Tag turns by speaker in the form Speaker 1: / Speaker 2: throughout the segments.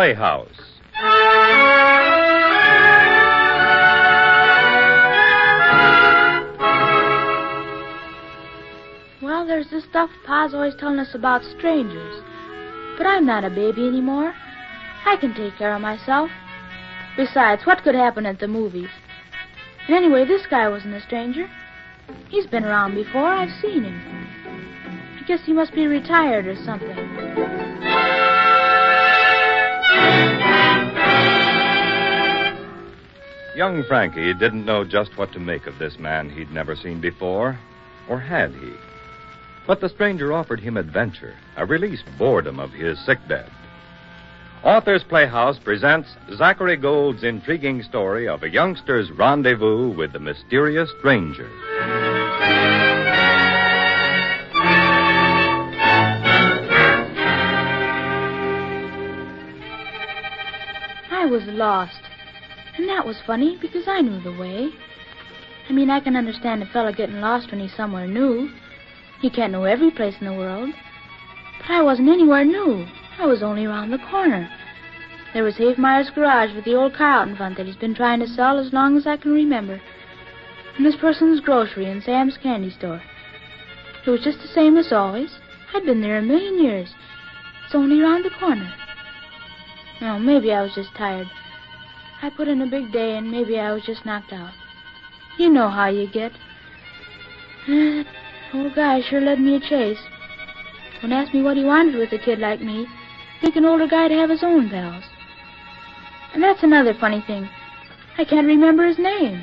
Speaker 1: Playhouse.
Speaker 2: Well, there's this stuff Pa's always telling us about strangers. But I'm not a baby anymore. I can take care of myself. Besides, what could happen at the movies? And anyway, this guy wasn't a stranger. He's been around before. I've seen him. I guess he must be retired or something.
Speaker 1: Young Frankie didn't know just what to make of this man he'd never seen before, or had he? But the stranger offered him adventure, a released boredom of his sickbed. Author's Playhouse presents Zachary Gold's intriguing story of a youngster's rendezvous with the mysterious stranger.
Speaker 2: I was lost. And that was funny because I knew the way. I mean, I can understand a fellow getting lost when he's somewhere new. He can't know every place in the world. But I wasn't anywhere new. I was only around the corner. There was Havemeyer's garage with the old car out in front that he's been trying to sell as long as I can remember. And Miss Person's grocery and Sam's candy store. It was just the same as always. I'd been there a million years. It's only around the corner. Oh, maybe I was just tired. I put in a big day, and maybe I was just knocked out. You know how you get. Old guy sure led me a chase. Don't ask me what he wanted with a kid like me. Think an older guy to have his own pals. And that's another funny thing. I can't remember his name.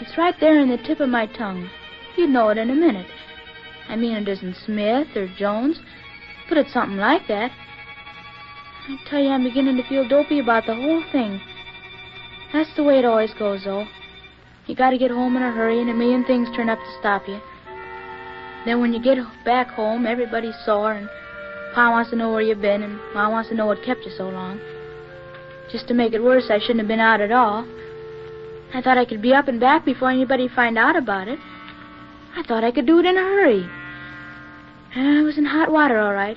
Speaker 2: It's right there in the tip of my tongue. You'd know it in a minute. I mean, it isn't Smith or Jones, but it's something like that. I tell you, I'm beginning to feel dopey about the whole thing. That's the way it always goes, though. You gotta get home in a hurry, and a million things turn up to stop you. Then when you get back home, everybody's sore, and Pa wants to know where you've been, and Ma wants to know what kept you so long. Just to make it worse, I shouldn't have been out at all. I thought I could be up and back before anybody find out about it. I thought I could do it in a hurry. I was in hot water, all right.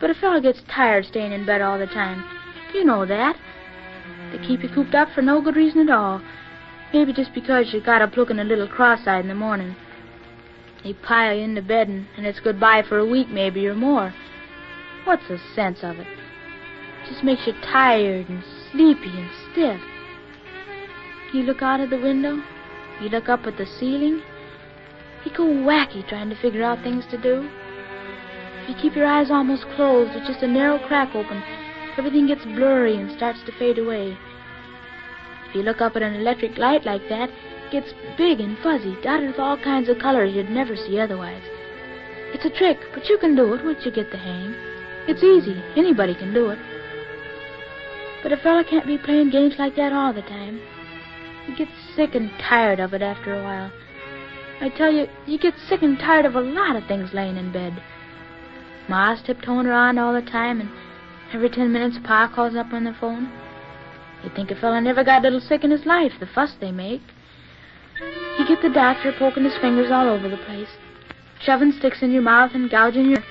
Speaker 2: But a fellow gets tired staying in bed all the time. You know that. They keep you cooped up for no good reason at all. Maybe just because you got up looking a little cross-eyed in the morning. They pile you into bed, and, and it's goodbye for a week, maybe, or more. What's the sense of it? Just makes you tired and sleepy and stiff. You look out of the window, you look up at the ceiling, you go wacky trying to figure out things to do. If you keep your eyes almost closed with just a narrow crack open, everything gets blurry and starts to fade away. If you look up at an electric light like that, it gets big and fuzzy, dotted with all kinds of colors you'd never see otherwise. It's a trick, but you can do it once you get the hang. It's easy. Anybody can do it. But a fella can't be playing games like that all the time. You get sick and tired of it after a while. I tell you, you get sick and tired of a lot of things laying in bed. Ma's tiptoeing around all the time, and every ten minutes Pa calls up on the phone. You'd think a fella never got a little sick in his life, the fuss they make. You get the doctor poking his fingers all over the place, shoving sticks in your mouth and gouging your...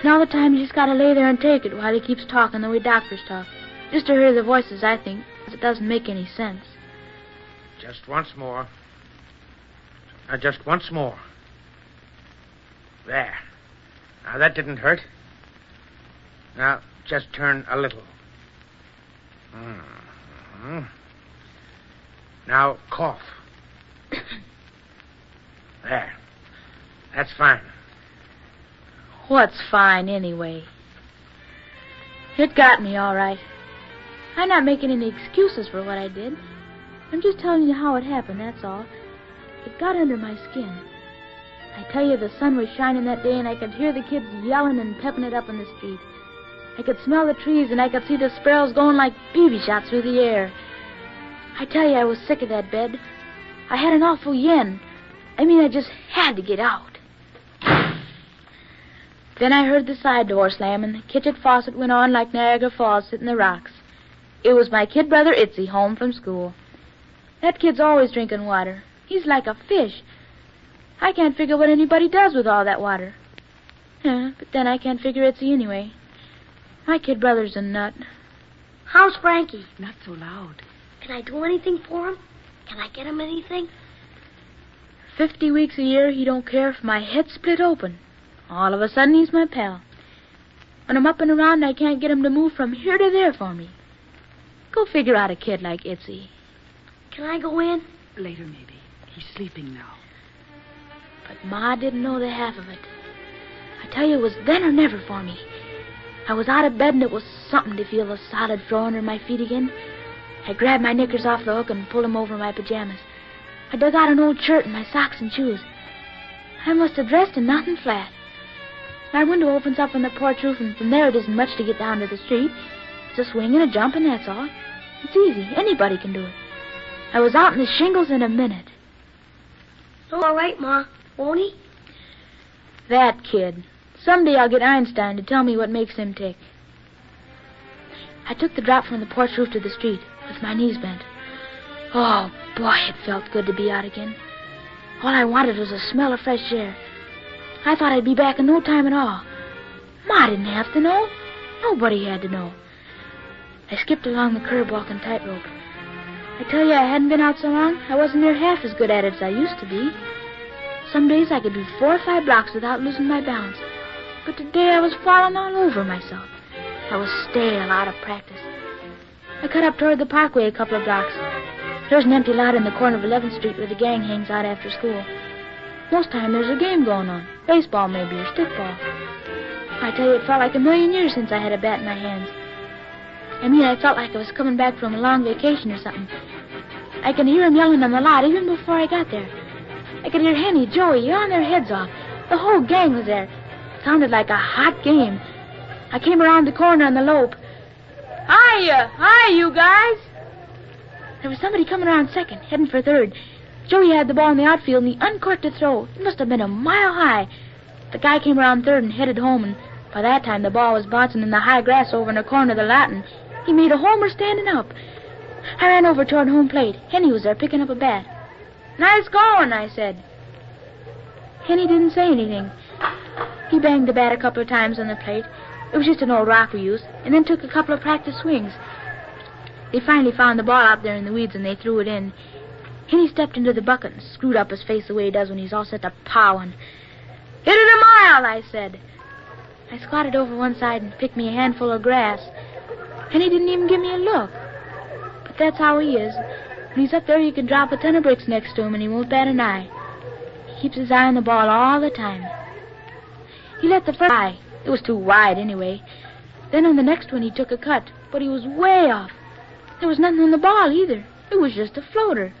Speaker 2: And all the time you just gotta lay there and take it while he keeps talking the way doctors talk. Just to hear the voices, I think, it doesn't make any sense.
Speaker 3: Just once more. Now, just once more. There. Now, that didn't hurt. Now, just turn a little. hmm Now, cough. there. That's fine.
Speaker 2: What's fine, anyway? It got me, all right. I'm not making any excuses for what I did. I'm just telling you how it happened, that's all. It got under my skin. I tell you, the sun was shining that day, and I could hear the kids yelling and pepping it up in the street. I could smell the trees, and I could see the sparrows going like BB shots through the air. I tell you, I was sick of that bed. I had an awful yen. I mean, I just had to get out. Then I heard the side door slam, and the kitchen faucet went on like Niagara Falls sitting the rocks. It was my kid brother Itzy home from school. That kid's always drinking water. He's like a fish. I can't figure what anybody does with all that water. Yeah, but then I can't figure Itzy anyway. My kid brother's a nut.
Speaker 4: How's Frankie?
Speaker 5: Not so loud.
Speaker 4: Can I do anything for him? Can I get him anything?
Speaker 2: Fifty weeks a year, he don't care if my head's split open. All of a sudden, he's my pal. When I'm up and around, I can't get him to move from here to there for me. Go figure out a kid like Itzy.
Speaker 4: Can I go in?
Speaker 5: Later, maybe. He's sleeping now.
Speaker 2: But Ma didn't know the half of it. I tell you, it was then or never for me. I was out of bed, and it was something to feel the solid floor under my feet again. I grabbed my knickers off the hook and pulled them over my pajamas. I dug out an old shirt and my socks and shoes. I must have dressed in nothing flat. My window opens up on the porch roof, and from there it isn't much to get down to the street. It's a swing and a jump, and that's all. It's easy. Anybody can do it. I was out in the shingles in a minute.
Speaker 4: All right, Ma. Won't he?
Speaker 2: That kid. Someday I'll get Einstein to tell me what makes him tick. I took the drop from the porch roof to the street with my knees bent. Oh, boy, it felt good to be out again. All I wanted was a smell of fresh air. I thought I'd be back in no time at all. Ma didn't have to know. Nobody had to know. I skipped along the curb walking tightrope. I tell you, I hadn't been out so long, I wasn't near half as good at it as I used to be. Some days I could do four or five blocks without losing my balance. But today I was falling all over myself. I was stale out of practice. I cut up toward the parkway a couple of blocks. There's an empty lot in the corner of 11th Street where the gang hangs out after school. Most time there's a game going on. Baseball, maybe, or stickball. I tell you, it felt like a million years since I had a bat in my hands. I mean, I felt like I was coming back from a long vacation or something. I could hear 'em yelling on the lot even before I got there. I could hear Henny, Joey, yelling their heads off. The whole gang was there. Sounded like a hot game. I came around the corner on the lope. Hiya! Uh, hi, you guys! There was somebody coming around second, heading for third. Joey had the ball in the outfield, and he uncorked to throw. It must have been a mile high. The guy came around third and headed home, and by that time the ball was bouncing in the high grass over in the corner of the lot, and he made a homer standing up. I ran over toward home plate. Henny was there picking up a bat. Nice going, I said. Henny didn't say anything. He banged the bat a couple of times on the plate. It was just an old rock we used, and then took a couple of practice swings. They finally found the ball out there in the weeds, and they threw it in. Henny stepped into the bucket and screwed up his face the way he does when he's all set to powing. Hit it a mile, I said. I squatted over one side and picked me a handful of grass. Henny didn't even give me a look. But that's how he is. When he's up there, you can drop a ton of bricks next to him, and he won't bat an eye. He keeps his eye on the ball all the time. He let the first eye. It was too wide, anyway. Then on the next one, he took a cut, but he was way off. There was nothing on the ball, either. It was just a floater.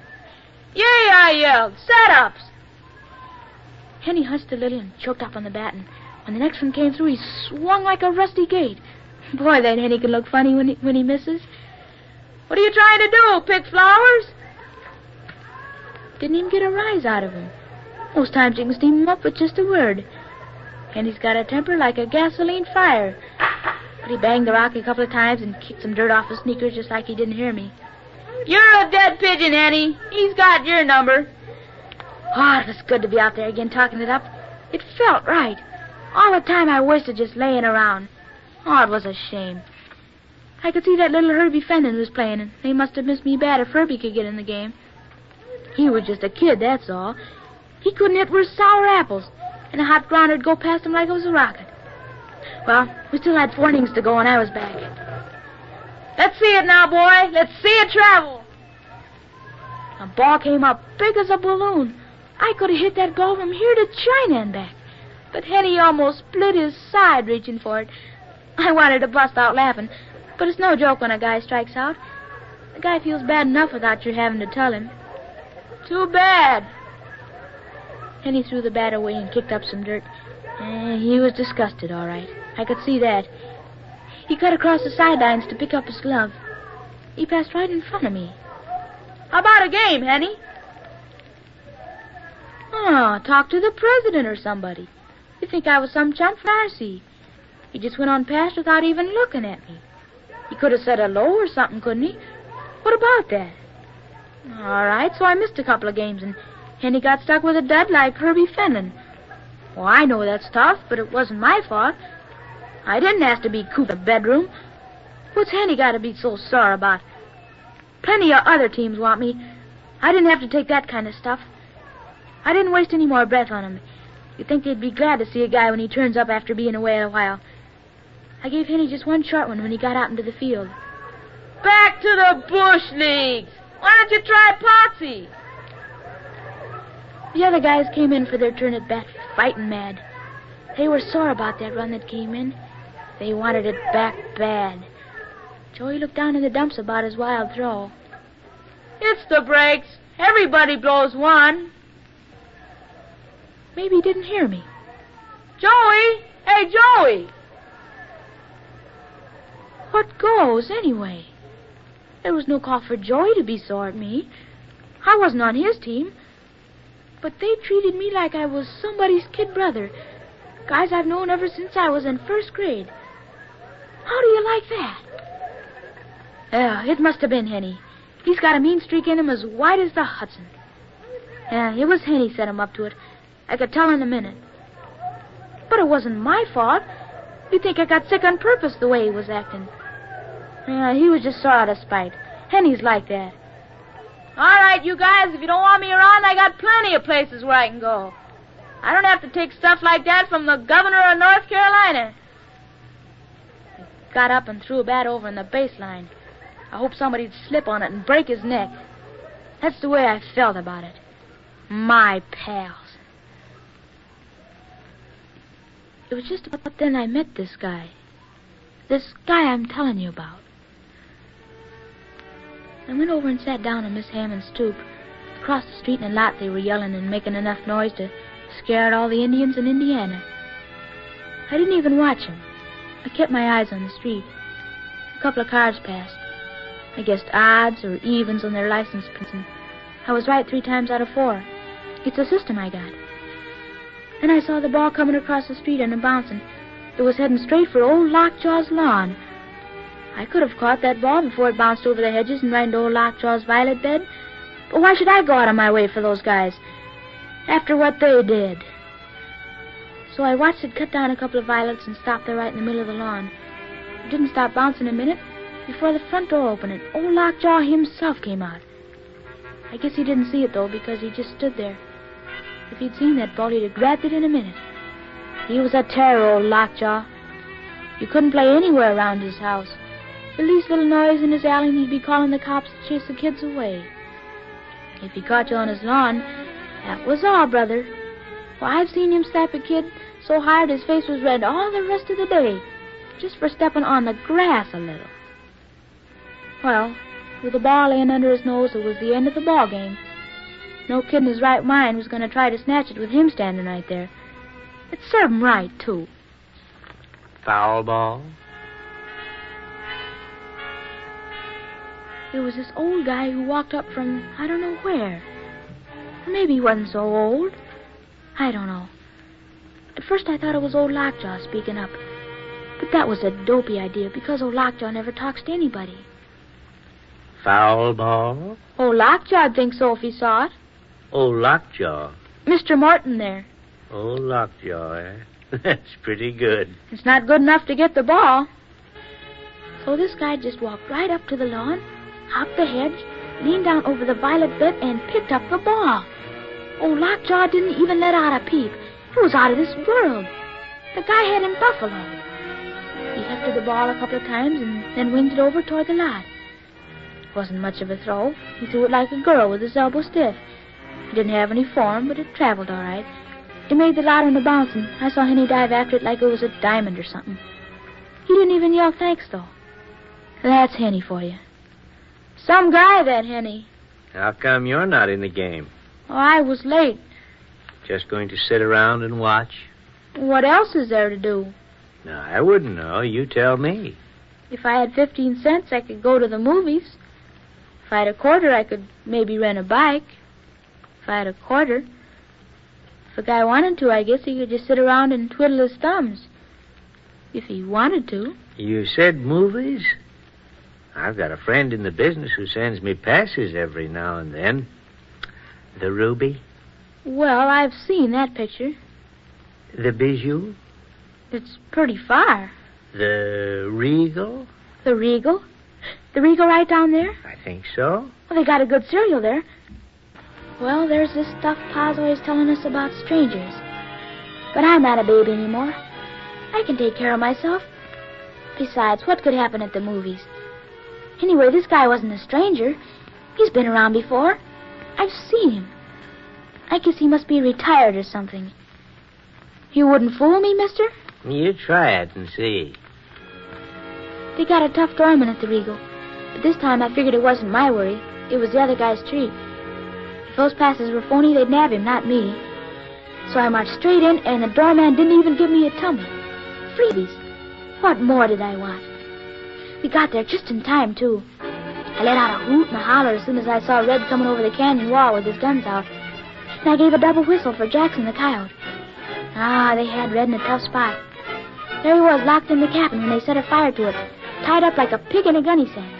Speaker 2: Yay, I yelled. Set-ups! Henny hushed a little and choked up on the bat, and when the next one came through, he swung like a rusty gate. Boy, that Henny can look funny when he, when he misses. What are you trying to do, pick flowers? Didn't even get a rise out of him. Most times you can steam him up with just a word. And he's got a temper like a gasoline fire. But he banged the rock a couple of times and kicked some dirt off his sneakers just like he didn't hear me. You're a dead pigeon, Henny. He's got your number. Oh, it was good to be out there again talking it up. It felt right. All the time I wasted just laying around. Oh, it was a shame. I could see that little Herbie Fenton was playing, and they must have missed me bad if Herbie could get in the game. He was just a kid, that's all. He couldn't hit worth sour apples, and a hot grounder would go past him like it was a rocket. Well, we still had four innings to go, and I was back. Let's see it now, boy. Let's see it travel. A ball came up big as a balloon. I could have hit that ball from here to China and back. But Henny almost split his side reaching for it. I wanted to bust out laughing, but it's no joke when a guy strikes out. The guy feels bad enough without your having to tell him. Too bad. Henny threw the bat away and kicked up some dirt. Eh, he was disgusted, all right. I could see that. He cut across the sidelines to pick up his glove. He passed right in front of me. How about a game, Henny? Oh, talk to the president or somebody. You think I was some chump from. He just went on past without even looking at me. He could have said hello or something, couldn't he? What about that? All right, so I missed a couple of games, and Henny got stuck with a dud like Herbie Fenton. Well, I know that's tough, but it wasn't my fault. I didn't ask to be cooped in the bedroom. What's Henny got to be so sore about? Plenty of other teams want me. I didn't have to take that kind of stuff. I didn't waste any more breath on him. You'd think they'd be glad to see a guy when he turns up after being away a while. I gave Henny just one short one when he got out into the field.
Speaker 6: Back to the bush leagues. Why don't you try Potsy?
Speaker 2: The other guys came in for their turn at bat, fighting mad. They were sore about that run that came in. They wanted it back bad. Joey looked down in the dumps about his wild throw.
Speaker 6: It's the breaks. Everybody blows one.
Speaker 2: Maybe he didn't hear me.
Speaker 6: Joey! Hey, Joey!
Speaker 2: What goes, anyway? There was no call for Joey to be sore at me. I wasn't on his team. But they treated me like I was somebody's kid brother. Guys I've known ever since I was in first grade. How do you like that? Yeah, it must have been Henny. He's got a mean streak in him as white as the Hudson. Yeah, it was Henny set him up to it. I could tell in a minute. But it wasn't my fault. You'd think I got sick on purpose the way he was acting. Yeah, he was just sore out of spite. Henny's like that.
Speaker 6: All right, you guys, if you don't want me around, I got plenty of places where I can go. I don't have to take stuff like that from the governor of North Carolina.
Speaker 2: He got up and threw a bat over in the baseline. I hope somebody'd slip on it and break his neck. That's the way I felt about it. My pals. It was just about then I met this guy. This guy I'm telling you about. I went over and sat down on Miss Hammond's stoop. Across the street in a lot they were yelling and making enough noise to scare out all the Indians in Indiana. I didn't even watch 'em. I kept my eyes on the street. A couple of cars passed. I guessed odds or evens on their license plates, and I was right three times out of four. It's a system I got. Then I saw the ball coming across the street and a bouncing. It was heading straight for old Lockjaw's lawn. I could have caught that ball before it bounced over the hedges and right into old Lockjaw's violet bed. But why should I go out of my way for those guys? After what they did. So I watched it cut down a couple of violets and stop there right in the middle of the lawn. It didn't stop bouncing a minute before the front door opened and old Lockjaw himself came out. I guess he didn't see it, though, because he just stood there. If he'd seen that ball, he'd have grabbed it in a minute. He was a terror, old Lockjaw. You couldn't play anywhere around his house. The least little noise in his alley, and he'd be calling the cops to chase the kids away. If he caught you on his lawn, that was all, brother. Why, I've seen him slap a kid so hard his face was red all the rest of the day, just for stepping on the grass a little. Well, with the ball laying under his nose, it was the end of the ball game. No kid in his right mind was going to try to snatch it with him standing right there. It served him right, too.
Speaker 3: Foul ball?
Speaker 2: It was this old guy who walked up from I don't know where. Maybe he wasn't so old. I don't know. At first I thought it was old Lockjaw speaking up. But that was a dopey idea because old Lockjaw never talks to anybody.
Speaker 3: Foul ball?
Speaker 2: Old Lockjaw'd think so if he saw it.
Speaker 3: Old Lockjaw.
Speaker 2: Mr. Martin there.
Speaker 3: Old Lockjaw, eh? That's pretty good.
Speaker 2: It's not good enough to get the ball. So this guy just walked right up to the lawn, hopped the hedge, leaned down over the violet bed, and picked up the ball. Oh, Lockjaw didn't even let out a peep. It was out of this world. The guy had him buffaloed. He hefted the ball a couple of times and then winged it over toward the lot. It wasn't much of a throw. He threw it like a girl with his elbow stiff. He didn't have any form, but it traveled all right. It made the lot on the bounce, and I saw Henny dive after it like it was a diamond or something. He didn't even yell thanks, though. That's Henny for you. Some guy, that Henny.
Speaker 3: How come you're not in the game?
Speaker 2: Oh, I was late.
Speaker 3: Just going to sit around and watch?
Speaker 2: What else is there to do?
Speaker 3: No, I wouldn't know. You tell me.
Speaker 2: If I had 15 cents, I could go to the movies. If I had a quarter, I could maybe rent a bike. If I had a quarter. If a guy wanted to, I guess he could just sit around and twiddle his thumbs. If he wanted to.
Speaker 3: You said movies? I've got a friend in the business who sends me passes every now and then. The Ruby?
Speaker 2: Well, I've seen that picture.
Speaker 3: The Bijou?
Speaker 2: It's pretty far.
Speaker 3: The Regal?
Speaker 2: The Regal? The Regal right down there?
Speaker 3: I think so.
Speaker 2: Well, they got a good serial there. Well, there's this stuff Pa's always telling us about strangers. But I'm not a baby anymore. I can take care of myself. Besides, what could happen at the movies? Anyway, this guy wasn't a stranger. He's been around before. I've seen him. I guess he must be retired or something. You wouldn't fool me, mister?
Speaker 3: You try it and see.
Speaker 2: They got a tough doorman at the Regal. But this time I figured it wasn't my worry. It was the other guy's treat. If those passes were phony, they'd nab him, not me. So I marched straight in, and the doorman didn't even give me a tumble. Freebies. What more did I want? We got there just in time, too. I let out a hoot and a holler as soon as I saw Red coming over the canyon wall with his guns out. And I gave a double whistle for Jackson the coyote. Ah, they had Red in a tough spot. There he was, locked in the cabin when they set a fire to it, tied up like a pig in a gunny sack.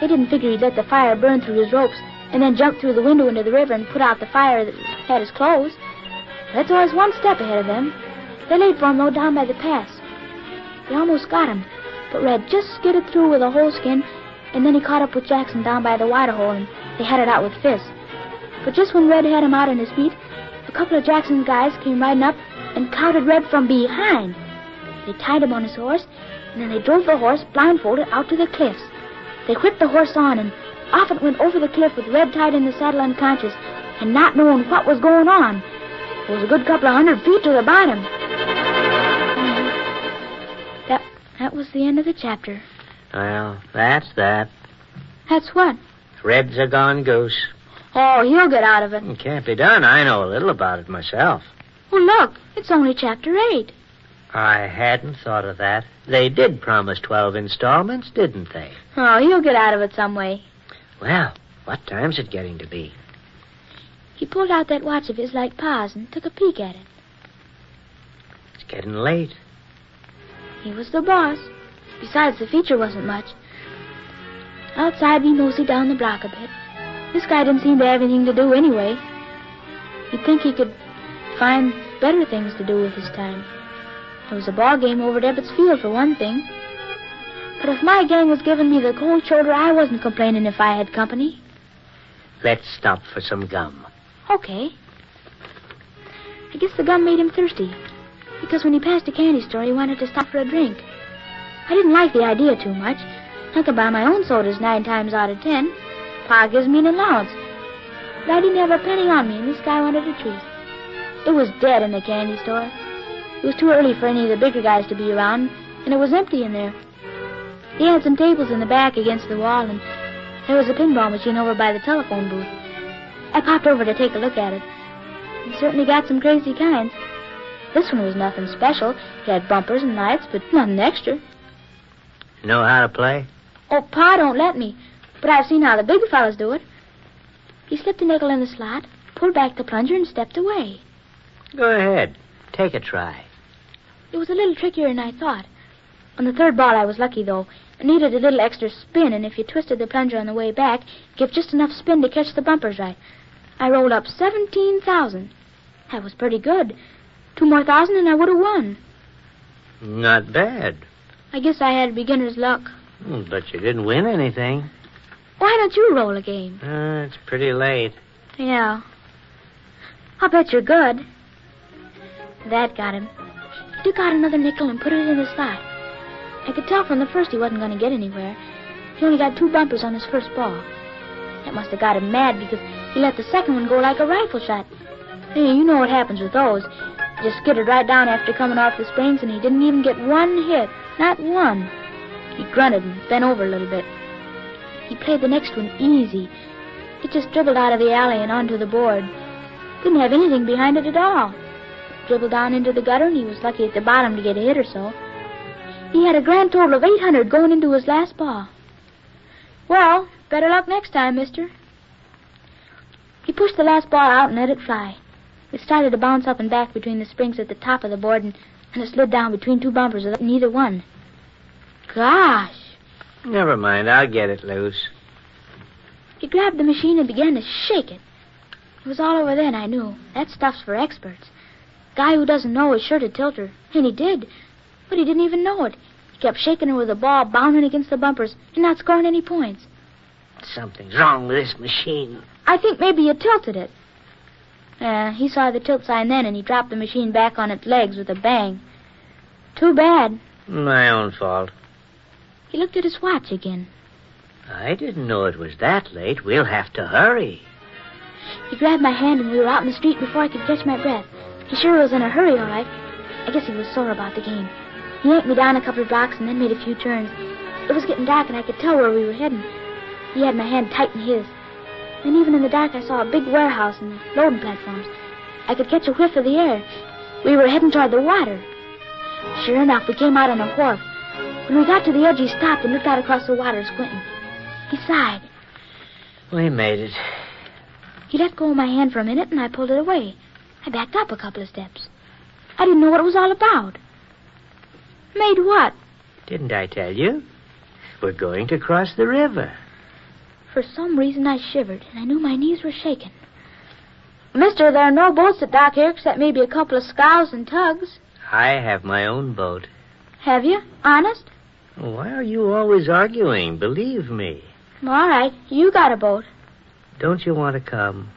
Speaker 2: They didn't figure he'd let the fire burn through his ropes and then jump through the window into the river and put out the fire that had his clothes. That's always one step ahead of them. They laid for him, though, down by the pass. They almost got him, but Red just skidded through with a whole skin, and then he caught up with Jackson down by the water hole, and they had it out with fists. But just when Red had him out on his feet, a couple of Jackson's guys came riding up and clouted Red from behind. They tied him on his horse, and then they drove the horse, blindfolded, out to the cliffs. They whipped the horse on, and off it went over the cliff with Red tied in the saddle unconscious, and not knowing what was going on. It was a good couple of hundred feet to the bottom. That was the end of the chapter.
Speaker 3: Well, that's that.
Speaker 2: That's what?
Speaker 3: Red's a gone goose.
Speaker 2: Oh, he'll get out of it.
Speaker 3: It can't be done. I know a little about it myself.
Speaker 2: Well, look, it's only chapter eight.
Speaker 3: I hadn't thought of that. They did promise 12 installments, didn't they?
Speaker 2: Oh, he'll get out of it some way.
Speaker 3: Well, what time's it getting to be?
Speaker 2: He pulled out that watch of his like Pa's and took a peek at it.
Speaker 3: It's getting late.
Speaker 2: He was the boss. Besides, the feature wasn't much. Outside, we moseyed down the block a bit. This guy didn't seem to have anything to do anyway. You'd think he could find better things to do with his time. There was a ball game over at Ebbets Field, for one thing. But if my gang was giving me the cold shoulder, I wasn't complaining if I had company.
Speaker 3: Let's stop for some gum.
Speaker 2: Okay. I guess the gum made him thirsty. Because when he passed a candy store, he wanted to stop for a drink. I didn't like the idea too much. I could buy my own sodas nine times out of ten. Pa gives me an allowance. But I didn't have a penny on me, and this guy wanted a treat. It was dead in the candy store. It was too early for any of the bigger guys to be around, and it was empty in there. They had some tables in the back against the wall, and there was a pinball machine over by the telephone booth. I popped over to take a look at it. It certainly got some crazy kinds. This one was nothing special. It had bumpers and lights, but nothing extra.
Speaker 3: You Know how to play?
Speaker 2: Oh, Pa don't let me, but I've seen how the big fellas do it. He slipped a nickel in the slot, pulled back the plunger, and stepped away.
Speaker 3: Go ahead. Take a try.
Speaker 2: It was a little trickier than I thought. On the third ball, I was lucky, though. It needed a little extra spin, and if you twisted the plunger on the way back, give just enough spin to catch the bumpers right. I rolled up 17,000. That was pretty good. Two more thousand, and I would have won.
Speaker 3: Not bad.
Speaker 2: I guess I had beginner's luck.
Speaker 3: Hmm, But you didn't win anything.
Speaker 2: Why don't you roll a game?
Speaker 3: Uh, it's pretty late.
Speaker 2: Yeah. I'll bet you're good. That got him. He took out another nickel and put it in the slot. I could tell from the first he wasn't going to get anywhere. He only got two bumpers on his first ball. That must have got him mad because he let the second one go like a rifle shot. Hey, you know what happens with those. Just skidded right down after coming off the springs, and he didn't even get one hit. Not one. He grunted and bent over a little bit. He played the next one easy. It just dribbled out of the alley and onto the board. Didn't have anything behind it at all. Dribbled down into the gutter, and he was lucky at the bottom to get a hit or so. He had a grand total of 800 going into his last ball. Well, better luck next time, mister. He pushed the last ball out and let it fly. It started to bounce up and back between the springs at the top of the board, and, and it slid down between two bumpers without neither one. Gosh!
Speaker 3: Never mind. I'll get it loose.
Speaker 2: He grabbed the machine and began to shake it. It was all over then, I knew. That stuff's for experts. Guy who doesn't know is sure to tilt her. And he did. But he didn't even know it. He kept shaking her with the ball bounding against the bumpers and not scoring any points.
Speaker 3: Something's wrong with this machine.
Speaker 2: I think maybe you tilted it. Uh, he saw the tilt sign then, and he dropped the machine back on its legs with a bang. Too bad.
Speaker 3: My own fault.
Speaker 2: He looked at his watch again.
Speaker 3: I didn't know it was that late. We'll have to hurry.
Speaker 2: He grabbed my hand, and we were out in the street before I could catch my breath. He sure was in a hurry, all right. I guess he was sore about the game. He yanked me down a couple of blocks and then made a few turns. It was getting dark, and I could tell where we were heading. He had my hand tight in his. Then even in the dark, I saw a big warehouse and loading platforms. I could catch a whiff of the air. We were heading toward the water. Sure enough, we came out on a wharf. When we got to the edge, he stopped and looked out across the water, squinting. He sighed.
Speaker 3: We made it.
Speaker 2: He let go of my hand for a minute, and I pulled it away. I backed up a couple of steps. I didn't know what it was all about. Made what?
Speaker 3: Didn't I tell you? We're going to cross the river.
Speaker 2: For some reason, I shivered, and I knew my knees were shaking. Mister, there are no boats at dock here except maybe a couple of scows and tugs.
Speaker 3: I have my own boat.
Speaker 2: Have you? Honest?
Speaker 3: Why are you always arguing? Believe me.
Speaker 2: All right. You got a boat.
Speaker 3: Don't you want to come?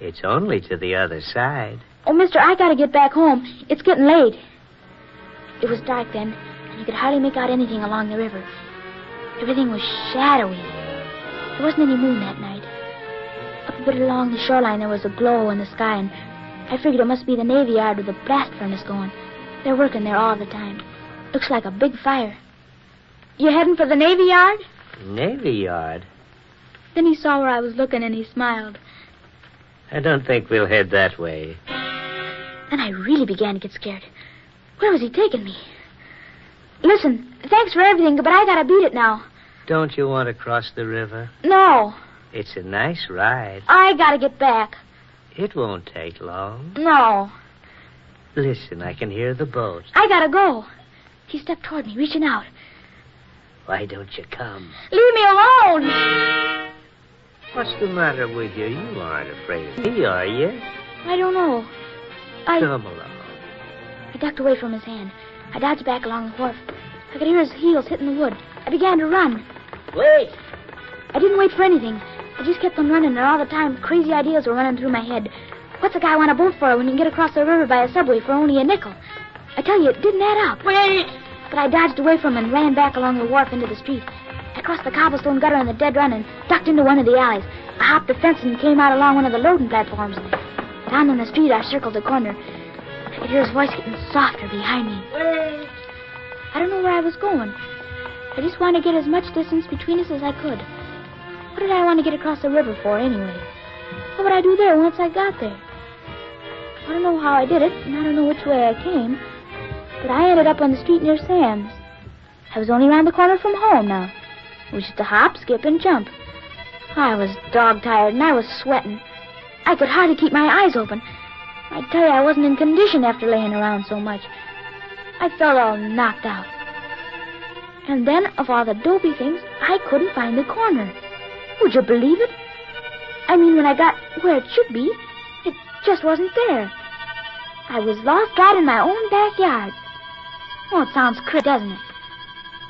Speaker 3: It's only to the other side.
Speaker 2: Oh, mister, I gotta get back home. It's getting late. It was dark then, and you could hardly make out anything along the river. Everything was shadowy. There wasn't any moon that night. Up a bit along the shoreline, there was a glow in the sky, and I figured it must be the Navy Yard with the blast furnace going. They're working there all the time. Looks like a big fire. You heading for the Navy Yard?
Speaker 3: Navy Yard?
Speaker 2: Then he saw where I was looking, and he smiled.
Speaker 3: I don't think we'll head that way.
Speaker 2: Then I really began to get scared. Where was he taking me? Listen, thanks for everything, but I gotta beat it now.
Speaker 3: Don't you want to cross the river?
Speaker 2: No,
Speaker 3: It's a nice ride.
Speaker 2: I gotta get back.
Speaker 3: It won't take long.
Speaker 2: No,
Speaker 3: Listen, I can hear the boat.
Speaker 2: I gotta go. He stepped toward me, reaching out.
Speaker 3: Why don't you come?
Speaker 2: Leave me alone.
Speaker 3: What's the matter with you? You aren't afraid of me, are you?
Speaker 2: I don't know. I
Speaker 3: Come along.
Speaker 2: I ducked away from his hand. I dodged back along the wharf. I could hear his heels hitting the wood. I began to run.
Speaker 3: Wait!
Speaker 2: I didn't wait for anything. I just kept on running, and all the time crazy ideas were running through my head. What's a guy want a boat for when you can get across the river by a subway for only a nickel? I tell you, it didn't add up.
Speaker 6: Wait!
Speaker 2: But I dodged away from him and ran back along the wharf into the street. I crossed the cobblestone gutter in the dead run and ducked into one of the alleys. I hopped the fence and came out along one of the loading platforms. Down in the street, I circled the corner. I could hear his voice getting softer behind me.
Speaker 6: Wait!
Speaker 2: I don't know where I was going. I just wanted to get as much distance between us as I could. What did I want to get across the river for, anyway? What would I do there once I got there? I don't know how I did it, and I don't know which way I came, but I ended up on the street near Sam's. I was only around the corner from home now. It was just a hop, skip, and jump. I was dog tired, and I was sweating. I could hardly keep my eyes open. I tell you, I wasn't in condition after laying around so much. I felt all knocked out. And then, of all the dopey things, I couldn't find the corner. Would you believe it? I mean, when I got where it should be, it just wasn't there. I was lost right in my own backyard. Oh, it sounds crit, doesn't it?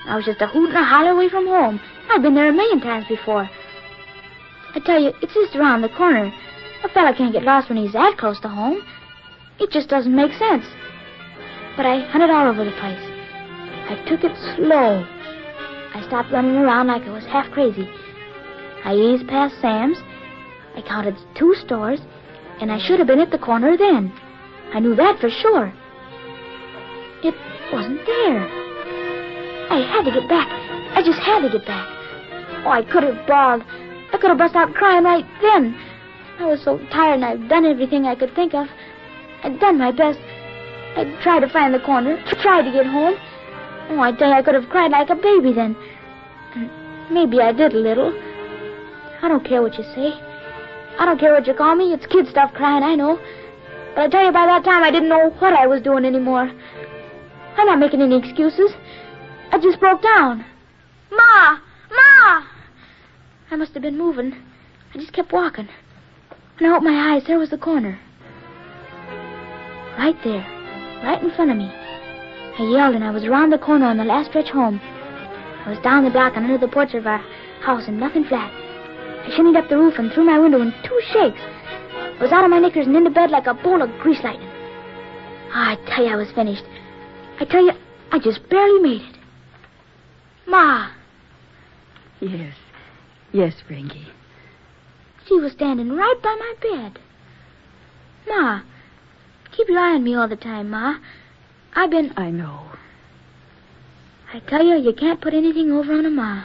Speaker 2: I was just a hoot and a holler away from home. I've been there a million times before. I tell you, it's just around the corner. A fella can't get lost when he's that close to home. It just doesn't make sense. But I hunted all over the place. I took it slow. I stopped running around like I was half crazy. I eased past Sam's. I counted two stores, and I should have been at the corner then. I knew that for sure. It wasn't there. I had to get back. I just had to get back. Oh, I could have bawled. I could have burst out crying right then. I was so tired, and I'd done everything I could think of. I'd done my best. I'd tried to find the corner, tried to get home. Oh, I tell you, I could have cried like a baby then. Maybe I did a little. I don't care what you say. I don't care what you call me. It's kid stuff crying, I know. But I tell you, by that time, I didn't know what I was doing anymore. I'm not making any excuses. I just broke down. Ma! Ma! I must have been moving. I just kept walking. And I opened my eyes, there was the corner. Right there. Right in front of me. I yelled and I was around the corner on the last stretch home. I was down the block and under the porch of our house and nothing flat. I shinnied up the roof and through my window in two shakes. I was out of my knickers and into bed like a bolt of grease lightning. Ah, I tell you, I was finished. I tell you, I just barely made it. Ma,
Speaker 5: Yes. Yes, Frankie.
Speaker 2: she was standing right by my bed. Ma, keep your eye on me all the time, Ma. I've been.
Speaker 5: I know.
Speaker 2: I tell you, you can't put anything over on a Ma.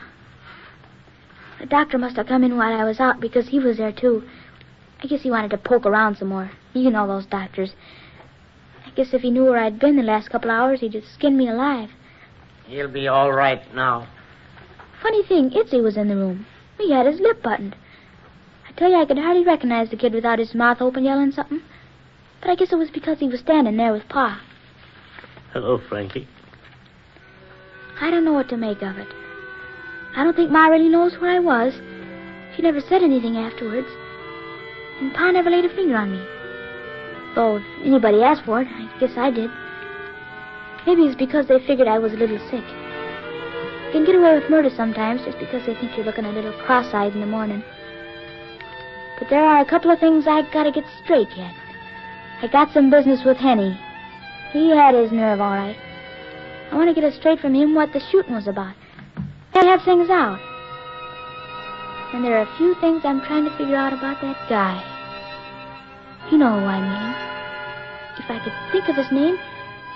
Speaker 2: The doctor must have come in while I was out because he was there, too. I guess he wanted to poke around some more. You know those doctors. I guess if he knew where I'd been the last couple hours, he'd just skin me alive.
Speaker 3: He'll be all right now.
Speaker 2: Funny thing, Itzy was in the room. He had his lip buttoned. I tell you, I could hardly recognize the kid without his mouth open yelling something. But I guess it was because he was standing there with Pa.
Speaker 3: Hello, Frankie.
Speaker 2: I don't know what to make of it. I don't think Ma really knows where I was. She never said anything afterwards. And Pa never laid a finger on me. Though if anybody asked for it, I guess I did. Maybe it's because they figured I was a little sick. You can get away with murder sometimes just because they think you're looking a little cross-eyed in the morning. But there are a couple of things I've gotta get straight yet. I got some business with Henny. He had his nerve all right. I want to get it straight from him what the shooting was about. I have things out. And there are a few things I'm trying to figure out about that guy. You know who I mean. If I could think of his name,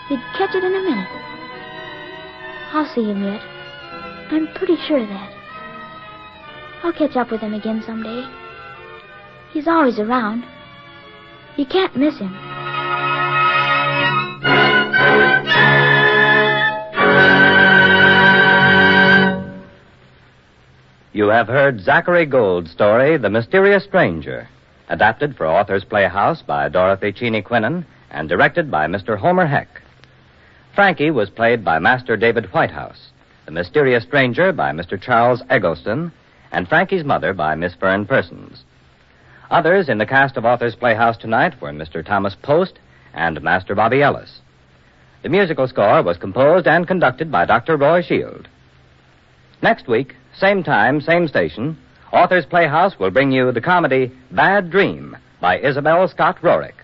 Speaker 2: you'd catch it in a minute. I'll see him yet. I'm pretty sure of that. I'll catch up with him again someday. He's always around. You can't miss him.
Speaker 7: You have heard Zachary Gold's story, The Mysterious Stranger, adapted for Authors Playhouse by Dorothy Cheney Quinnen and directed by Mr. Homer Heck. Frankie was played by Master David Whitehouse, The Mysterious Stranger by Mr. Charles Eggleston, and Frankie's mother by Miss Fern Persons. Others in the cast of Authors Playhouse tonight were Mr. Thomas Post and Master Bobby Ellis. The musical score was composed and conducted by Dr. Roy Shield. Next week, same time, same station, Authors Playhouse will bring you the comedy Bad Dream by Isabel Scott Rorick.